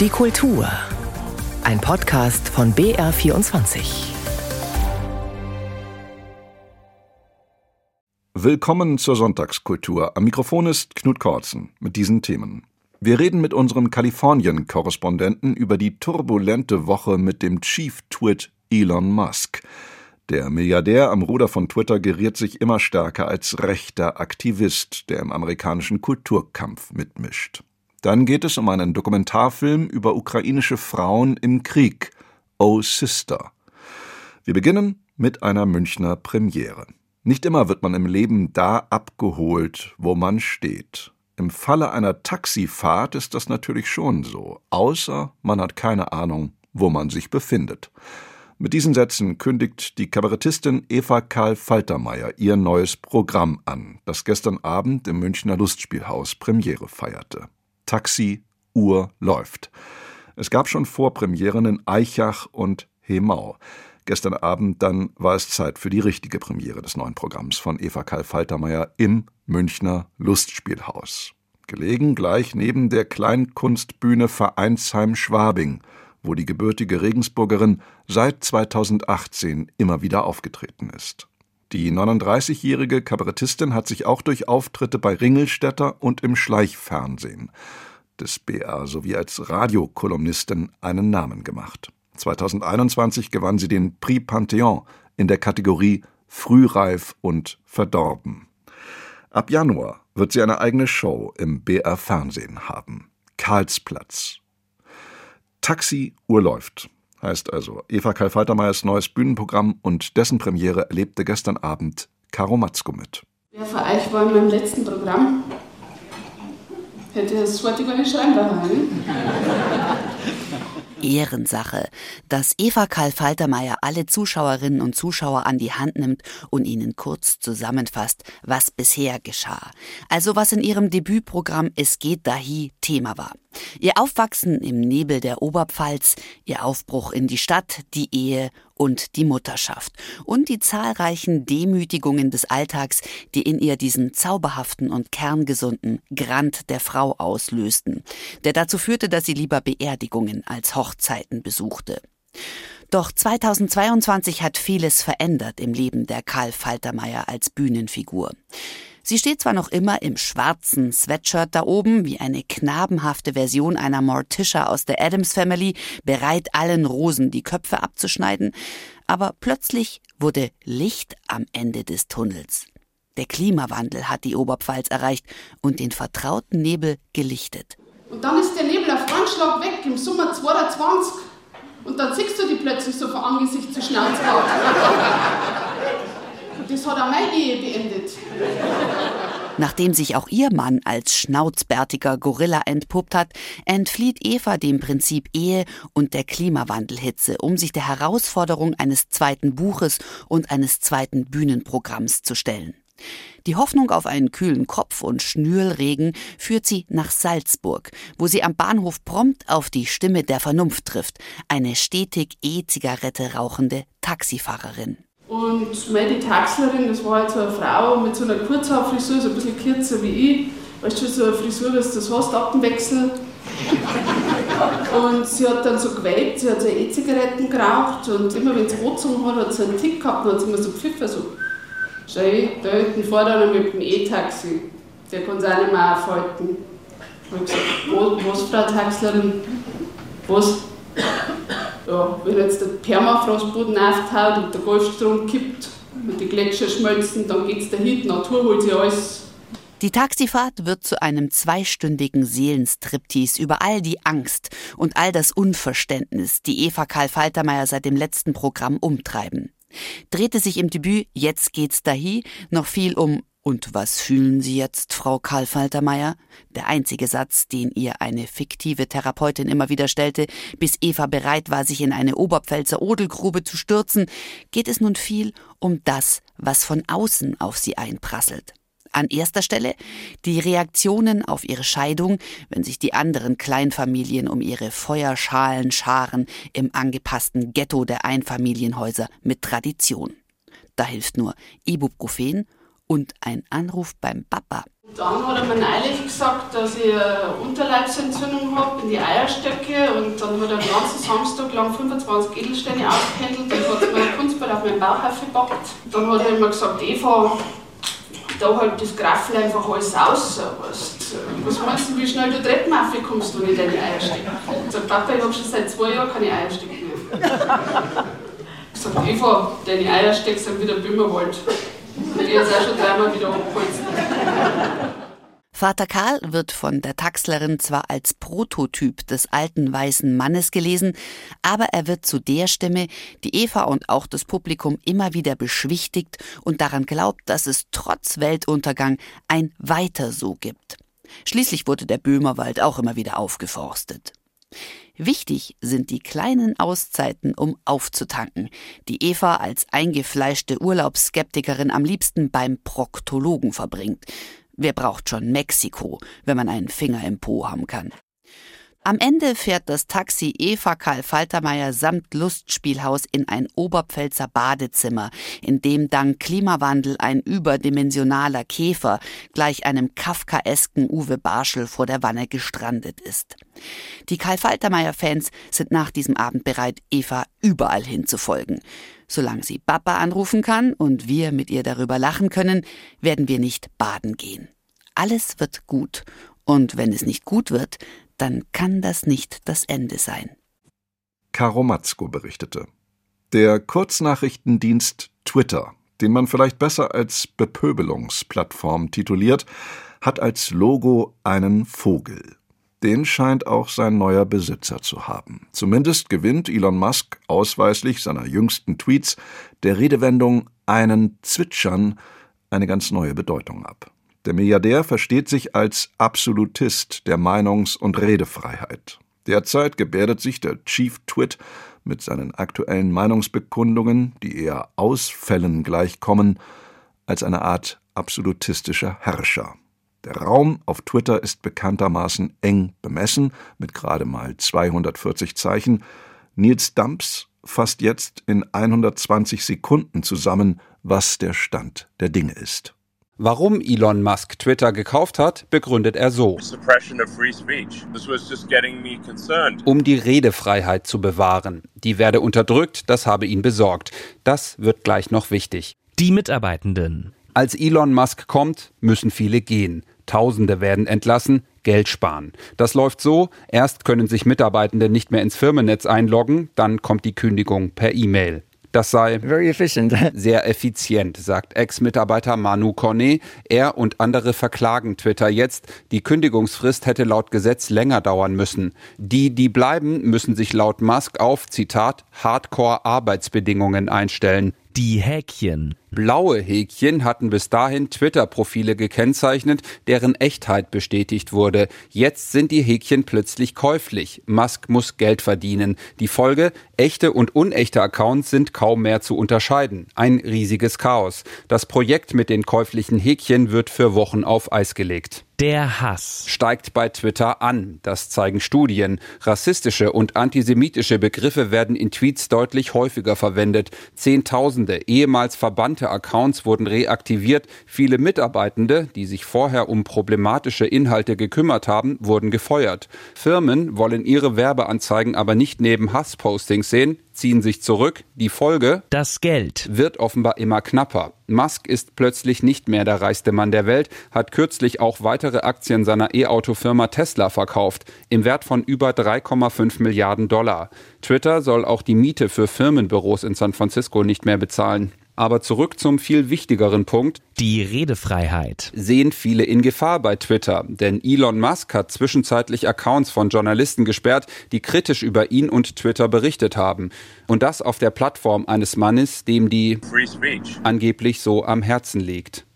Die Kultur. Ein Podcast von BR24. Willkommen zur Sonntagskultur. Am Mikrofon ist Knut Kortzen mit diesen Themen. Wir reden mit unserem Kalifornien-Korrespondenten über die turbulente Woche mit dem Chief Twit Elon Musk. Der Milliardär am Ruder von Twitter geriert sich immer stärker als rechter Aktivist, der im amerikanischen Kulturkampf mitmischt. Dann geht es um einen Dokumentarfilm über ukrainische Frauen im Krieg, Oh Sister. Wir beginnen mit einer Münchner Premiere. Nicht immer wird man im Leben da abgeholt, wo man steht. Im Falle einer Taxifahrt ist das natürlich schon so, außer man hat keine Ahnung, wo man sich befindet. Mit diesen Sätzen kündigt die Kabarettistin Eva Karl Faltermeier ihr neues Programm an, das gestern Abend im Münchner Lustspielhaus Premiere feierte. Taxi Uhr läuft. Es gab schon Vorpremieren in Eichach und Hemau. Gestern Abend dann war es Zeit für die richtige Premiere des neuen Programms von Eva Karl Faltermeier im Münchner Lustspielhaus. Gelegen gleich neben der Kleinkunstbühne Vereinsheim Schwabing – wo die gebürtige Regensburgerin seit 2018 immer wieder aufgetreten ist. Die 39-jährige Kabarettistin hat sich auch durch Auftritte bei Ringelstädter und im Schleichfernsehen des BR sowie als Radiokolumnistin einen Namen gemacht. 2021 gewann sie den Prix Pantheon in der Kategorie Frühreif und Verdorben. Ab Januar wird sie eine eigene Show im BR Fernsehen haben. Karlsplatz Taxi Uhr läuft. Heißt also Eva Karl Faltermeyers neues Bühnenprogramm und dessen Premiere erlebte gestern Abend Caro Matzko mit. Ja, für euch war in meinem letzten Programm. Hätte das heute gar nicht schreiben daheim. Ehrensache, dass Eva Karl Faltermeier alle Zuschauerinnen und Zuschauer an die Hand nimmt und ihnen kurz zusammenfasst, was bisher geschah. Also was in ihrem Debütprogramm Es geht dahi Thema war. Ihr Aufwachsen im Nebel der Oberpfalz, ihr Aufbruch in die Stadt, die Ehe und die Mutterschaft und die zahlreichen Demütigungen des Alltags, die in ihr diesen zauberhaften und kerngesunden Grant der Frau auslösten, der dazu führte, dass sie lieber Beerdigungen als Hochzeiten besuchte. Doch 2022 hat vieles verändert im Leben der Karl Faltermeier als Bühnenfigur. Sie steht zwar noch immer im schwarzen Sweatshirt da oben, wie eine knabenhafte Version einer Morticia aus der Adams Family, bereit allen Rosen die Köpfe abzuschneiden, aber plötzlich wurde Licht am Ende des Tunnels. Der Klimawandel hat die Oberpfalz erreicht und den vertrauten Nebel gelichtet. Und dann ist der Nebel auf einen weg im Sommer 22 und dann siehst du die plötzlich so von Angesicht zu Schnauze das hat auch meine Ehe beendet. Nachdem sich auch ihr Mann als schnauzbärtiger Gorilla entpuppt hat, entflieht Eva dem Prinzip Ehe und der Klimawandelhitze, um sich der Herausforderung eines zweiten Buches und eines zweiten Bühnenprogramms zu stellen. Die Hoffnung auf einen kühlen Kopf und Schnürlregen führt sie nach Salzburg, wo sie am Bahnhof prompt auf die Stimme der Vernunft trifft, eine stetig E-Zigarette rauchende Taxifahrerin. Und meine Taxlerin, das war halt so eine Frau mit so einer Kurzhaarfrisur, so ein bisschen kürzer wie ich. Weißt du, so eine Frisur, wie du das hast, ab dem Wechsel. Und sie hat dann so geweibt, sie hat so E-Zigaretten geraucht und immer wenn sie Rotzung hat, hat sie einen Tick gehabt und hat sie immer so gepfiffen, so Schau, da hinten vor dann mit dem E-Taxi, der kann es auch nicht mehr aufhalten. Ich habe gesagt, was, Frau Taxlerin, was? Ja, wenn jetzt der Permafrostboden auftaut und der Golfstrom kippt und die Gletscher schmelzen, dann geht es dahin, die Natur holt sich alles. Die Taxifahrt wird zu einem zweistündigen Seelenstriptease über all die Angst und all das Unverständnis, die Eva Karl Faltermeier seit dem letzten Programm umtreiben. Drehte sich im Debüt Jetzt geht's dahi noch viel um und was fühlen Sie jetzt, Frau Karl Faltermeier? Der einzige Satz, den ihr eine fiktive Therapeutin immer wieder stellte, bis Eva bereit war, sich in eine Oberpfälzer Odelgrube zu stürzen, geht es nun viel um das, was von außen auf sie einprasselt. An erster Stelle die Reaktionen auf ihre Scheidung, wenn sich die anderen Kleinfamilien um ihre Feuerschalen scharen im angepassten Ghetto der Einfamilienhäuser mit Tradition. Da hilft nur Ibuprofen und ein Anruf beim Papa. Dann hat er mir neulich gesagt, dass ich eine Unterleibsentzündung habe in die Eierstöcke und dann hat er den ganzen Samstag lang 25 Edelsteine ausgehändelt und hat mir Kunstball auf meinen Bauch aufgepackt. Dann hat er immer gesagt, Eva, da halt das Graffel einfach alles aus. Weißt, was meinst du, wie schnell du Treppen aufkommst, wenn ich deine Eier stecke? Ich sage, Papa, ich habe schon seit zwei Jahren keine Eierstöcke mehr. Ich sage, Eva, deine Eierstöcke sind wieder Böhmerwald. Vater Karl wird von der Taxlerin zwar als Prototyp des alten weißen Mannes gelesen, aber er wird zu der Stimme, die Eva und auch das Publikum immer wieder beschwichtigt und daran glaubt, dass es trotz Weltuntergang ein Weiter so gibt. Schließlich wurde der Böhmerwald auch immer wieder aufgeforstet. Wichtig sind die kleinen Auszeiten, um aufzutanken, die Eva als eingefleischte Urlaubsskeptikerin am liebsten beim Proktologen verbringt. Wer braucht schon Mexiko, wenn man einen Finger im Po haben kann? Am Ende fährt das Taxi Eva Karl Faltermeier samt Lustspielhaus in ein Oberpfälzer Badezimmer, in dem dank Klimawandel ein überdimensionaler Käfer gleich einem kafkaesken Uwe Barschel vor der Wanne gestrandet ist. Die Karl Faltermeier Fans sind nach diesem Abend bereit, Eva überall hinzufolgen. Solange sie Papa anrufen kann und wir mit ihr darüber lachen können, werden wir nicht baden gehen. Alles wird gut. Und wenn es nicht gut wird, dann kann das nicht das Ende sein. Karo Matzko berichtete. Der Kurznachrichtendienst Twitter, den man vielleicht besser als Bepöbelungsplattform tituliert, hat als Logo einen Vogel. Den scheint auch sein neuer Besitzer zu haben. Zumindest gewinnt Elon Musk ausweislich seiner jüngsten Tweets der Redewendung einen Zwitschern eine ganz neue Bedeutung ab. Der Milliardär versteht sich als Absolutist der Meinungs- und Redefreiheit. Derzeit gebärdet sich der Chief Twit mit seinen aktuellen Meinungsbekundungen, die eher Ausfällen gleichkommen, als eine Art absolutistischer Herrscher. Der Raum auf Twitter ist bekanntermaßen eng bemessen, mit gerade mal 240 Zeichen. Nils Dumps fasst jetzt in 120 Sekunden zusammen, was der Stand der Dinge ist. Warum Elon Musk Twitter gekauft hat, begründet er so. Um die Redefreiheit zu bewahren. Die werde unterdrückt, das habe ihn besorgt. Das wird gleich noch wichtig. Die Mitarbeitenden. Als Elon Musk kommt, müssen viele gehen. Tausende werden entlassen, Geld sparen. Das läuft so, erst können sich Mitarbeitende nicht mehr ins Firmennetz einloggen, dann kommt die Kündigung per E-Mail. Das sei sehr effizient, sagt Ex-Mitarbeiter Manu Cornet. Er und andere verklagen Twitter jetzt. Die Kündigungsfrist hätte laut Gesetz länger dauern müssen. Die, die bleiben, müssen sich laut Musk auf, Zitat, Hardcore-Arbeitsbedingungen einstellen. Die Häkchen. Blaue Häkchen hatten bis dahin Twitter-Profile gekennzeichnet, deren Echtheit bestätigt wurde. Jetzt sind die Häkchen plötzlich käuflich. Musk muss Geld verdienen. Die Folge? Echte und unechte Accounts sind kaum mehr zu unterscheiden. Ein riesiges Chaos. Das Projekt mit den käuflichen Häkchen wird für Wochen auf Eis gelegt. Der Hass steigt bei Twitter an. Das zeigen Studien. Rassistische und antisemitische Begriffe werden in Tweets deutlich häufiger verwendet. Zehntausende ehemals verbannte Accounts wurden reaktiviert. Viele Mitarbeitende, die sich vorher um problematische Inhalte gekümmert haben, wurden gefeuert. Firmen wollen ihre Werbeanzeigen aber nicht neben Hasspostings sehen ziehen sich zurück. Die Folge? Das Geld wird offenbar immer knapper. Musk ist plötzlich nicht mehr der reichste Mann der Welt, hat kürzlich auch weitere Aktien seiner E-Auto-Firma Tesla verkauft, im Wert von über 3,5 Milliarden Dollar. Twitter soll auch die Miete für Firmenbüros in San Francisco nicht mehr bezahlen. Aber zurück zum viel wichtigeren Punkt. Die Redefreiheit. Sehen viele in Gefahr bei Twitter, denn Elon Musk hat zwischenzeitlich Accounts von Journalisten gesperrt, die kritisch über ihn und Twitter berichtet haben. Und das auf der Plattform eines Mannes, dem die Free Speech angeblich so am Herzen liegt.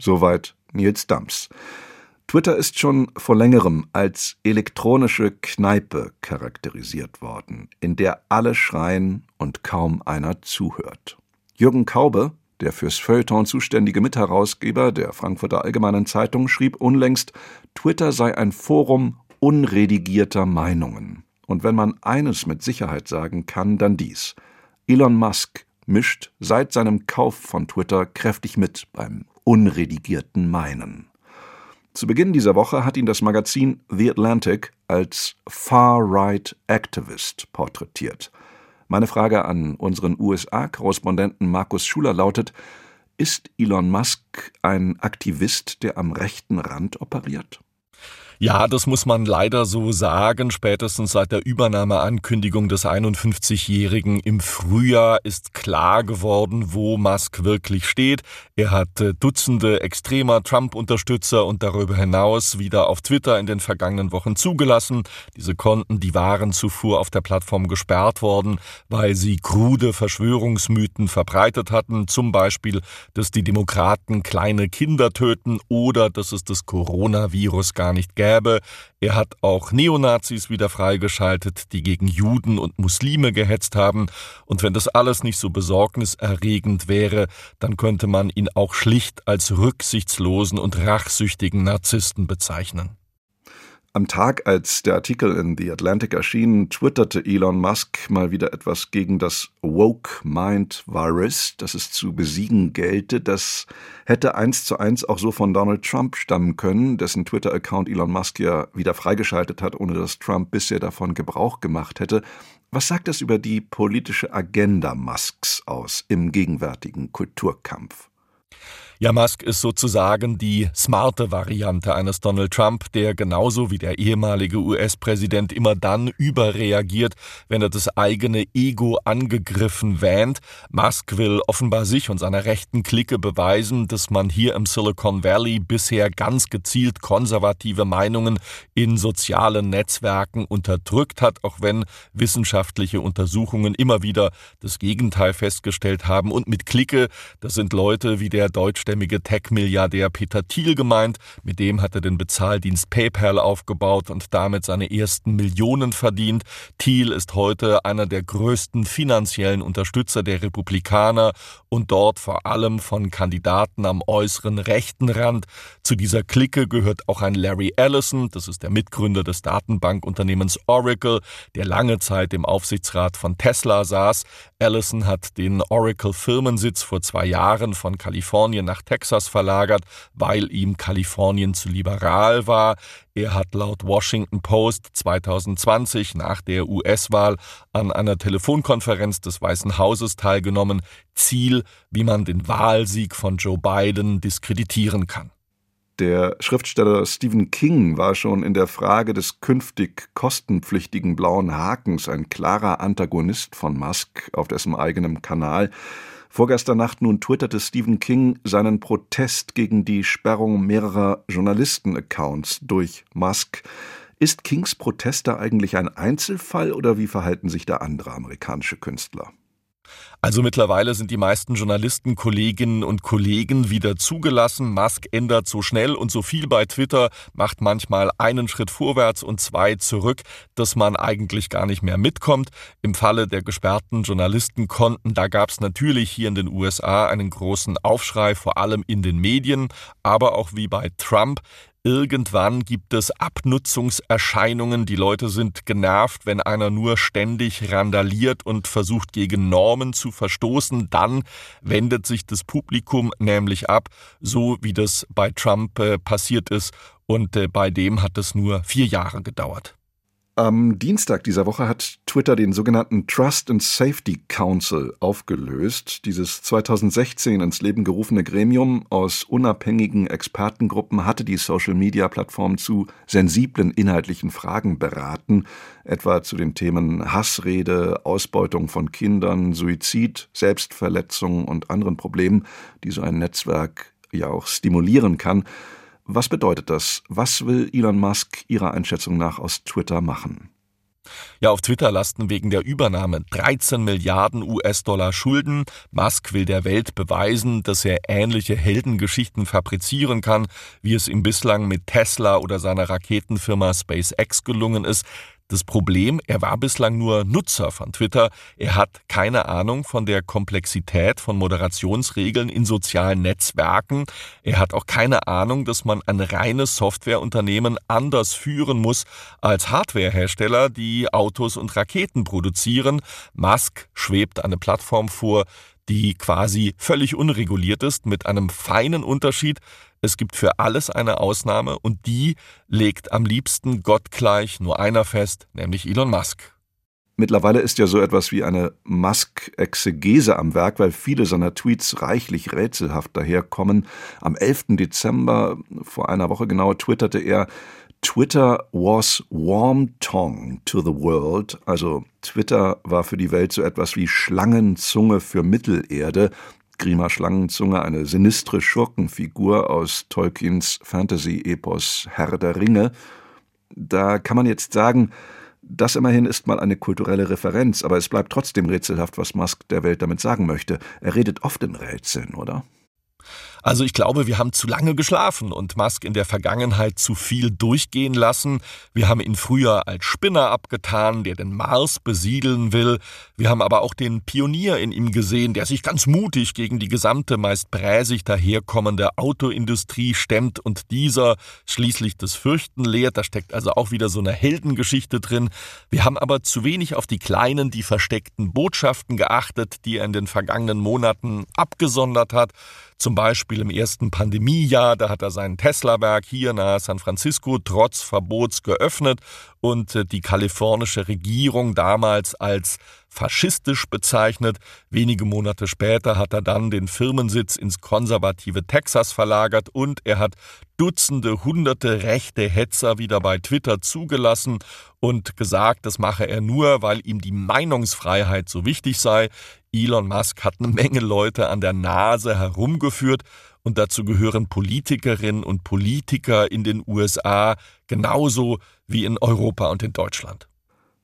Soweit Nils Dams. Twitter ist schon vor längerem als elektronische Kneipe charakterisiert worden, in der alle schreien und kaum einer zuhört. Jürgen Kaube, der fürs Feuilleton zuständige Mitherausgeber der Frankfurter Allgemeinen Zeitung, schrieb unlängst, Twitter sei ein Forum unredigierter Meinungen. Und wenn man eines mit Sicherheit sagen kann, dann dies. Elon Musk mischt seit seinem Kauf von Twitter kräftig mit beim unredigierten Meinen. Zu Beginn dieser Woche hat ihn das Magazin The Atlantic als Far-Right Activist porträtiert. Meine Frage an unseren USA-Korrespondenten Markus Schuler lautet, ist Elon Musk ein Aktivist, der am rechten Rand operiert? Ja, das muss man leider so sagen. Spätestens seit der Übernahmeankündigung des 51-Jährigen im Frühjahr ist klar geworden, wo Musk wirklich steht. Er hat äh, Dutzende extremer Trump-Unterstützer und darüber hinaus wieder auf Twitter in den vergangenen Wochen zugelassen. Diese Konten, die waren zuvor auf der Plattform gesperrt worden, weil sie krude Verschwörungsmythen verbreitet hatten. Zum Beispiel, dass die Demokraten kleine Kinder töten oder dass es das Coronavirus gar nicht gäbe gäbe. Er hat auch Neonazis wieder freigeschaltet, die gegen Juden und Muslime gehetzt haben. Und wenn das alles nicht so besorgniserregend wäre, dann könnte man ihn auch schlicht als rücksichtslosen und rachsüchtigen Narzissten bezeichnen. Am Tag, als der Artikel in The Atlantic erschien, twitterte Elon Musk mal wieder etwas gegen das Woke Mind Virus, das es zu besiegen gelte. Das hätte eins zu eins auch so von Donald Trump stammen können, dessen Twitter-Account Elon Musk ja wieder freigeschaltet hat, ohne dass Trump bisher davon Gebrauch gemacht hätte. Was sagt das über die politische Agenda Musks aus im gegenwärtigen Kulturkampf? Ja, Musk ist sozusagen die smarte Variante eines Donald Trump, der genauso wie der ehemalige US-Präsident immer dann überreagiert, wenn er das eigene Ego angegriffen wähnt. Musk will offenbar sich und seiner rechten Clique beweisen, dass man hier im Silicon Valley bisher ganz gezielt konservative Meinungen in sozialen Netzwerken unterdrückt hat, auch wenn wissenschaftliche Untersuchungen immer wieder das Gegenteil festgestellt haben. Und mit Clique, das sind Leute wie der deutsche deutschstämmige Tech-Milliardär Peter Thiel gemeint. Mit dem hat er den Bezahldienst PayPal aufgebaut und damit seine ersten Millionen verdient. Thiel ist heute einer der größten finanziellen Unterstützer der Republikaner und dort vor allem von Kandidaten am äußeren rechten Rand. Zu dieser Clique gehört auch ein Larry Ellison, das ist der Mitgründer des Datenbankunternehmens Oracle, der lange Zeit im Aufsichtsrat von Tesla saß. Ellison hat den Oracle-Firmensitz vor zwei Jahren von Kalifornien nach Texas verlagert, weil ihm Kalifornien zu liberal war. Er hat laut Washington Post 2020 nach der US-Wahl an einer Telefonkonferenz des Weißen Hauses teilgenommen. Ziel, wie man den Wahlsieg von Joe Biden diskreditieren kann. Der Schriftsteller Stephen King war schon in der Frage des künftig kostenpflichtigen blauen Hakens ein klarer Antagonist von Musk auf dessen eigenem Kanal. Vorgestern Nacht nun twitterte Stephen King seinen Protest gegen die Sperrung mehrerer Journalisten-Accounts durch Musk. Ist Kings Protest da eigentlich ein Einzelfall oder wie verhalten sich da andere amerikanische Künstler? Also mittlerweile sind die meisten Journalisten, Kolleginnen und Kollegen wieder zugelassen. Musk ändert so schnell und so viel bei Twitter, macht manchmal einen Schritt vorwärts und zwei zurück, dass man eigentlich gar nicht mehr mitkommt. Im Falle der gesperrten Journalistenkonten, da gab es natürlich hier in den USA einen großen Aufschrei, vor allem in den Medien, aber auch wie bei Trump Irgendwann gibt es Abnutzungserscheinungen. Die Leute sind genervt, wenn einer nur ständig randaliert und versucht gegen Normen zu verstoßen. Dann wendet sich das Publikum nämlich ab, so wie das bei Trump äh, passiert ist. Und äh, bei dem hat es nur vier Jahre gedauert. Am Dienstag dieser Woche hat Twitter den sogenannten Trust and Safety Council aufgelöst. Dieses 2016 ins Leben gerufene Gremium aus unabhängigen Expertengruppen hatte die Social-Media-Plattform zu sensiblen inhaltlichen Fragen beraten, etwa zu den Themen Hassrede, Ausbeutung von Kindern, Suizid, Selbstverletzung und anderen Problemen, die so ein Netzwerk ja auch stimulieren kann. Was bedeutet das? Was will Elon Musk Ihrer Einschätzung nach aus Twitter machen? Ja, auf Twitter lasten wegen der Übernahme 13 Milliarden US-Dollar Schulden. Musk will der Welt beweisen, dass er ähnliche Heldengeschichten fabrizieren kann, wie es ihm bislang mit Tesla oder seiner Raketenfirma SpaceX gelungen ist. Das Problem, er war bislang nur Nutzer von Twitter. Er hat keine Ahnung von der Komplexität von Moderationsregeln in sozialen Netzwerken. Er hat auch keine Ahnung, dass man ein reines Softwareunternehmen anders führen muss als Hardwarehersteller, die Autos und Raketen produzieren. Musk schwebt eine Plattform vor, die quasi völlig unreguliert ist, mit einem feinen Unterschied. Es gibt für alles eine Ausnahme und die legt am liebsten gottgleich nur einer fest, nämlich Elon Musk. Mittlerweile ist ja so etwas wie eine Musk-Exegese am Werk, weil viele seiner Tweets reichlich rätselhaft daherkommen. Am 11. Dezember, vor einer Woche genau, twitterte er, Twitter was warm tongue to the world, also Twitter war für die Welt so etwas wie Schlangenzunge für Mittelerde. Grima Schlangenzunge, eine sinistre Schurkenfigur aus Tolkiens Fantasy-Epos Herr der Ringe. Da kann man jetzt sagen, das immerhin ist mal eine kulturelle Referenz, aber es bleibt trotzdem rätselhaft, was Musk der Welt damit sagen möchte. Er redet oft in Rätseln, oder? Also ich glaube, wir haben zu lange geschlafen und Musk in der Vergangenheit zu viel durchgehen lassen. Wir haben ihn früher als Spinner abgetan, der den Mars besiedeln will. Wir haben aber auch den Pionier in ihm gesehen, der sich ganz mutig gegen die gesamte, meist bräsig daherkommende Autoindustrie stemmt und dieser schließlich das Fürchten lehrt. Da steckt also auch wieder so eine Heldengeschichte drin. Wir haben aber zu wenig auf die kleinen, die versteckten Botschaften geachtet, die er in den vergangenen Monaten abgesondert hat. Zum Beispiel im ersten Pandemiejahr, da hat er sein Tesla-Werk hier nahe San Francisco trotz Verbots geöffnet und äh, die kalifornische Regierung damals als faschistisch bezeichnet. Wenige Monate später hat er dann den Firmensitz ins konservative Texas verlagert und er hat Dutzende, hunderte rechte Hetzer wieder bei Twitter zugelassen und gesagt, das mache er nur, weil ihm die Meinungsfreiheit so wichtig sei. Elon Musk hat eine Menge Leute an der Nase herumgeführt und dazu gehören Politikerinnen und Politiker in den USA genauso wie in Europa und in Deutschland.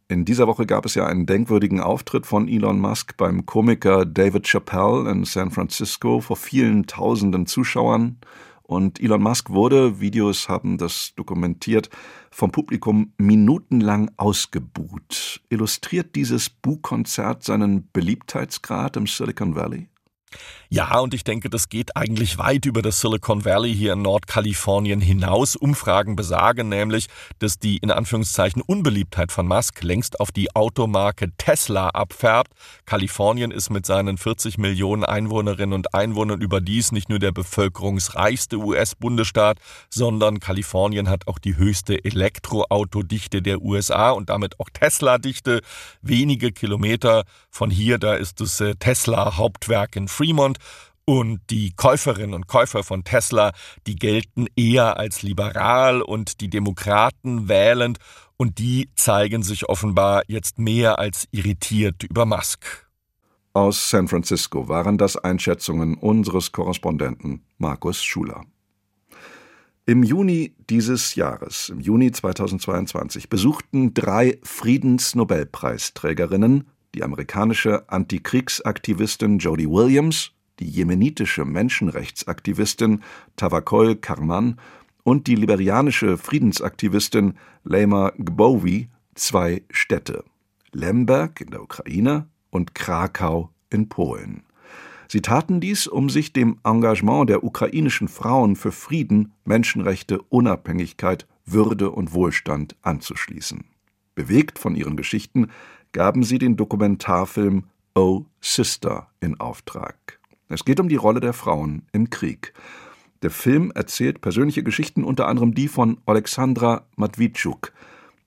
In dieser Woche gab es ja einen denkwürdigen Auftritt von Elon Musk beim Komiker David Chappelle in San Francisco vor vielen tausenden Zuschauern. Und Elon Musk wurde, Videos haben das dokumentiert, vom Publikum minutenlang ausgebuht. Illustriert dieses Buhkonzert seinen Beliebtheitsgrad im Silicon Valley? Ja, und ich denke, das geht eigentlich weit über das Silicon Valley hier in Nordkalifornien hinaus. Umfragen besagen nämlich, dass die in Anführungszeichen Unbeliebtheit von Musk längst auf die Automarke Tesla abfärbt. Kalifornien ist mit seinen 40 Millionen Einwohnerinnen und Einwohnern überdies nicht nur der bevölkerungsreichste US-Bundesstaat, sondern Kalifornien hat auch die höchste Elektroautodichte der USA und damit auch Tesla-Dichte. Wenige Kilometer von hier, da ist das äh, Tesla-Hauptwerk in Fremont und die Käuferinnen und Käufer von Tesla, die gelten eher als liberal und die Demokraten wählend und die zeigen sich offenbar jetzt mehr als irritiert über Musk. Aus San Francisco waren das Einschätzungen unseres Korrespondenten Markus Schuler. Im Juni dieses Jahres, im Juni 2022, besuchten drei Friedensnobelpreisträgerinnen die amerikanische Antikriegsaktivistin Jody Williams, die jemenitische Menschenrechtsaktivistin Tawakol Karman und die liberianische Friedensaktivistin Leima Gbowi zwei Städte, Lemberg in der Ukraine und Krakau in Polen. Sie taten dies, um sich dem Engagement der ukrainischen Frauen für Frieden, Menschenrechte, Unabhängigkeit, Würde und Wohlstand anzuschließen. Bewegt von ihren Geschichten gaben sie den Dokumentarfilm Oh Sister in Auftrag. Es geht um die Rolle der Frauen im Krieg. Der Film erzählt persönliche Geschichten, unter anderem die von Alexandra Matwitschuk,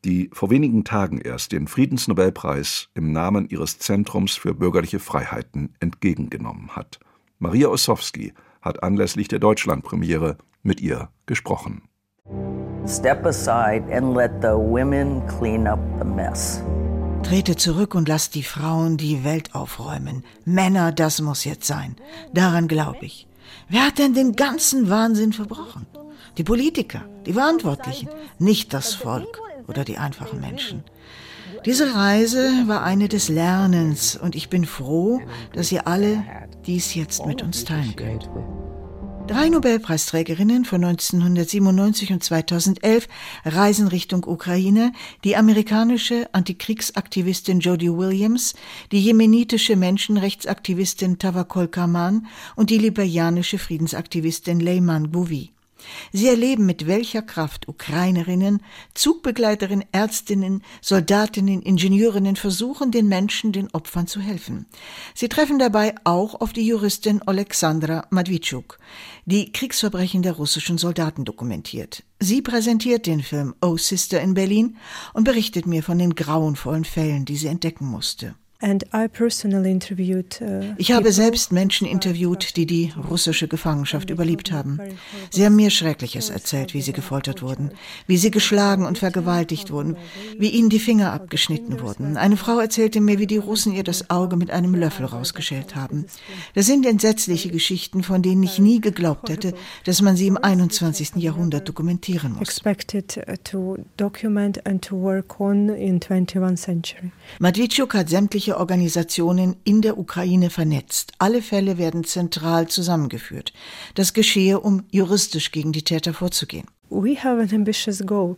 die vor wenigen Tagen erst den Friedensnobelpreis im Namen ihres Zentrums für bürgerliche Freiheiten entgegengenommen hat. Maria Ossowski hat anlässlich der Deutschlandpremiere mit ihr gesprochen. Step aside and let the women clean up the mess. Trete zurück und lass die Frauen die Welt aufräumen. Männer, das muss jetzt sein. Daran glaube ich. Wer hat denn den ganzen Wahnsinn verbrochen? Die Politiker, die Verantwortlichen, nicht das Volk oder die einfachen Menschen. Diese Reise war eine des Lernens und ich bin froh, dass ihr alle dies jetzt mit uns teilen könnt. Drei Nobelpreisträgerinnen von 1997 und 2011 reisen Richtung Ukraine, die amerikanische Antikriegsaktivistin Jody Williams, die jemenitische Menschenrechtsaktivistin Tawakol Kaman und die liberianische Friedensaktivistin Leyman Bouvi. Sie erleben, mit welcher Kraft Ukrainerinnen, Zugbegleiterinnen, Ärztinnen, Soldatinnen, Ingenieurinnen versuchen, den Menschen, den Opfern zu helfen. Sie treffen dabei auch auf die Juristin Alexandra Madwitschuk, die Kriegsverbrechen der russischen Soldaten dokumentiert. Sie präsentiert den Film Oh Sister in Berlin und berichtet mir von den grauenvollen Fällen, die sie entdecken musste. Uh, ich habe selbst Menschen interviewt, die die russische Gefangenschaft überlebt haben. Sie haben mir Schreckliches erzählt, wie sie gefoltert wurden, wie sie geschlagen und vergewaltigt wurden, wie ihnen die Finger abgeschnitten wurden. Eine Frau erzählte mir, wie die Russen ihr das Auge mit einem Löffel rausgeschält haben. Das sind entsetzliche Geschichten, von denen ich nie geglaubt hätte, dass man sie im 21. Jahrhundert dokumentieren muss. Matwitschuk hat sämtliche Organisationen in der Ukraine vernetzt. Alle Fälle werden zentral zusammengeführt. Das geschehe, um juristisch gegen die Täter vorzugehen. We have an ambitious goal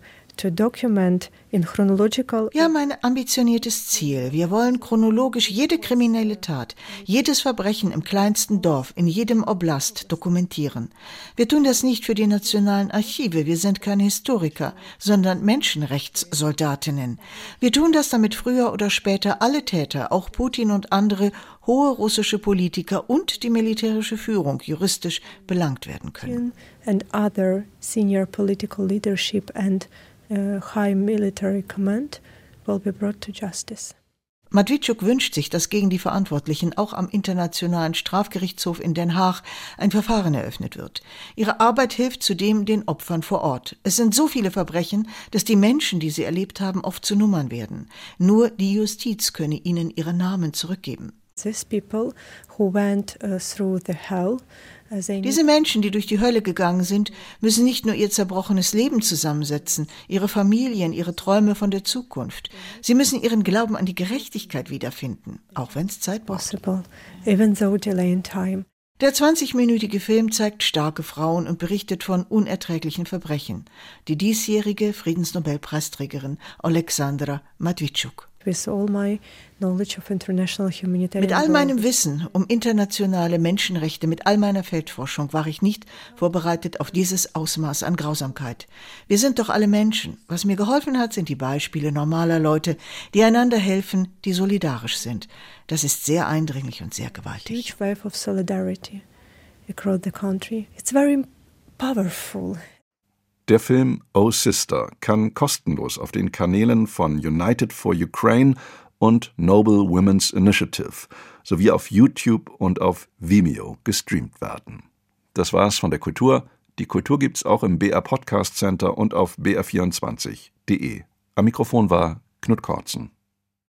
Wir haben ein ambitioniertes Ziel. Wir wollen chronologisch jede kriminelle Tat, jedes Verbrechen im kleinsten Dorf, in jedem Oblast dokumentieren. Wir tun das nicht für die nationalen Archive. Wir sind keine Historiker, sondern Menschenrechtssoldatinnen. Wir tun das, damit früher oder später alle Täter, auch Putin und andere hohe russische Politiker und die militärische Führung juristisch belangt werden können. and other senior political leadership and uh, high military command will be brought to justice. Matwitschuk wünscht sich, dass gegen die Verantwortlichen auch am Internationalen Strafgerichtshof in Den Haag ein Verfahren eröffnet wird. Ihre Arbeit hilft zudem den Opfern vor Ort. Es sind so viele Verbrechen, dass die Menschen, die sie erlebt haben, oft zu Nummern werden. Nur die Justiz könne ihnen ihre Namen zurückgeben. These people who went uh, through the hell diese Menschen, die durch die Hölle gegangen sind, müssen nicht nur ihr zerbrochenes Leben zusammensetzen, ihre Familien, ihre Träume von der Zukunft. Sie müssen ihren Glauben an die Gerechtigkeit wiederfinden, auch wenn es Zeit braucht. Der 20-minütige Film zeigt starke Frauen und berichtet von unerträglichen Verbrechen. Die diesjährige Friedensnobelpreisträgerin Alexandra Matwitschuk. With all my knowledge of international humanitarian Mit all meinem Wissen um internationale Menschenrechte, mit all meiner Feldforschung war ich nicht vorbereitet auf dieses Ausmaß an Grausamkeit. Wir sind doch alle Menschen. Was mir geholfen hat, sind die Beispiele normaler Leute, die einander helfen, die solidarisch sind. Das ist sehr eindringlich und sehr gewaltig. Huge wave of solidarity across the country. It's very powerful. Der Film Oh Sister kann kostenlos auf den Kanälen von United for Ukraine und Noble Women's Initiative sowie auf YouTube und auf Vimeo gestreamt werden. Das war's von der Kultur. Die Kultur gibt's auch im BR Podcast Center und auf br24.de. Am Mikrofon war Knut Kortzen.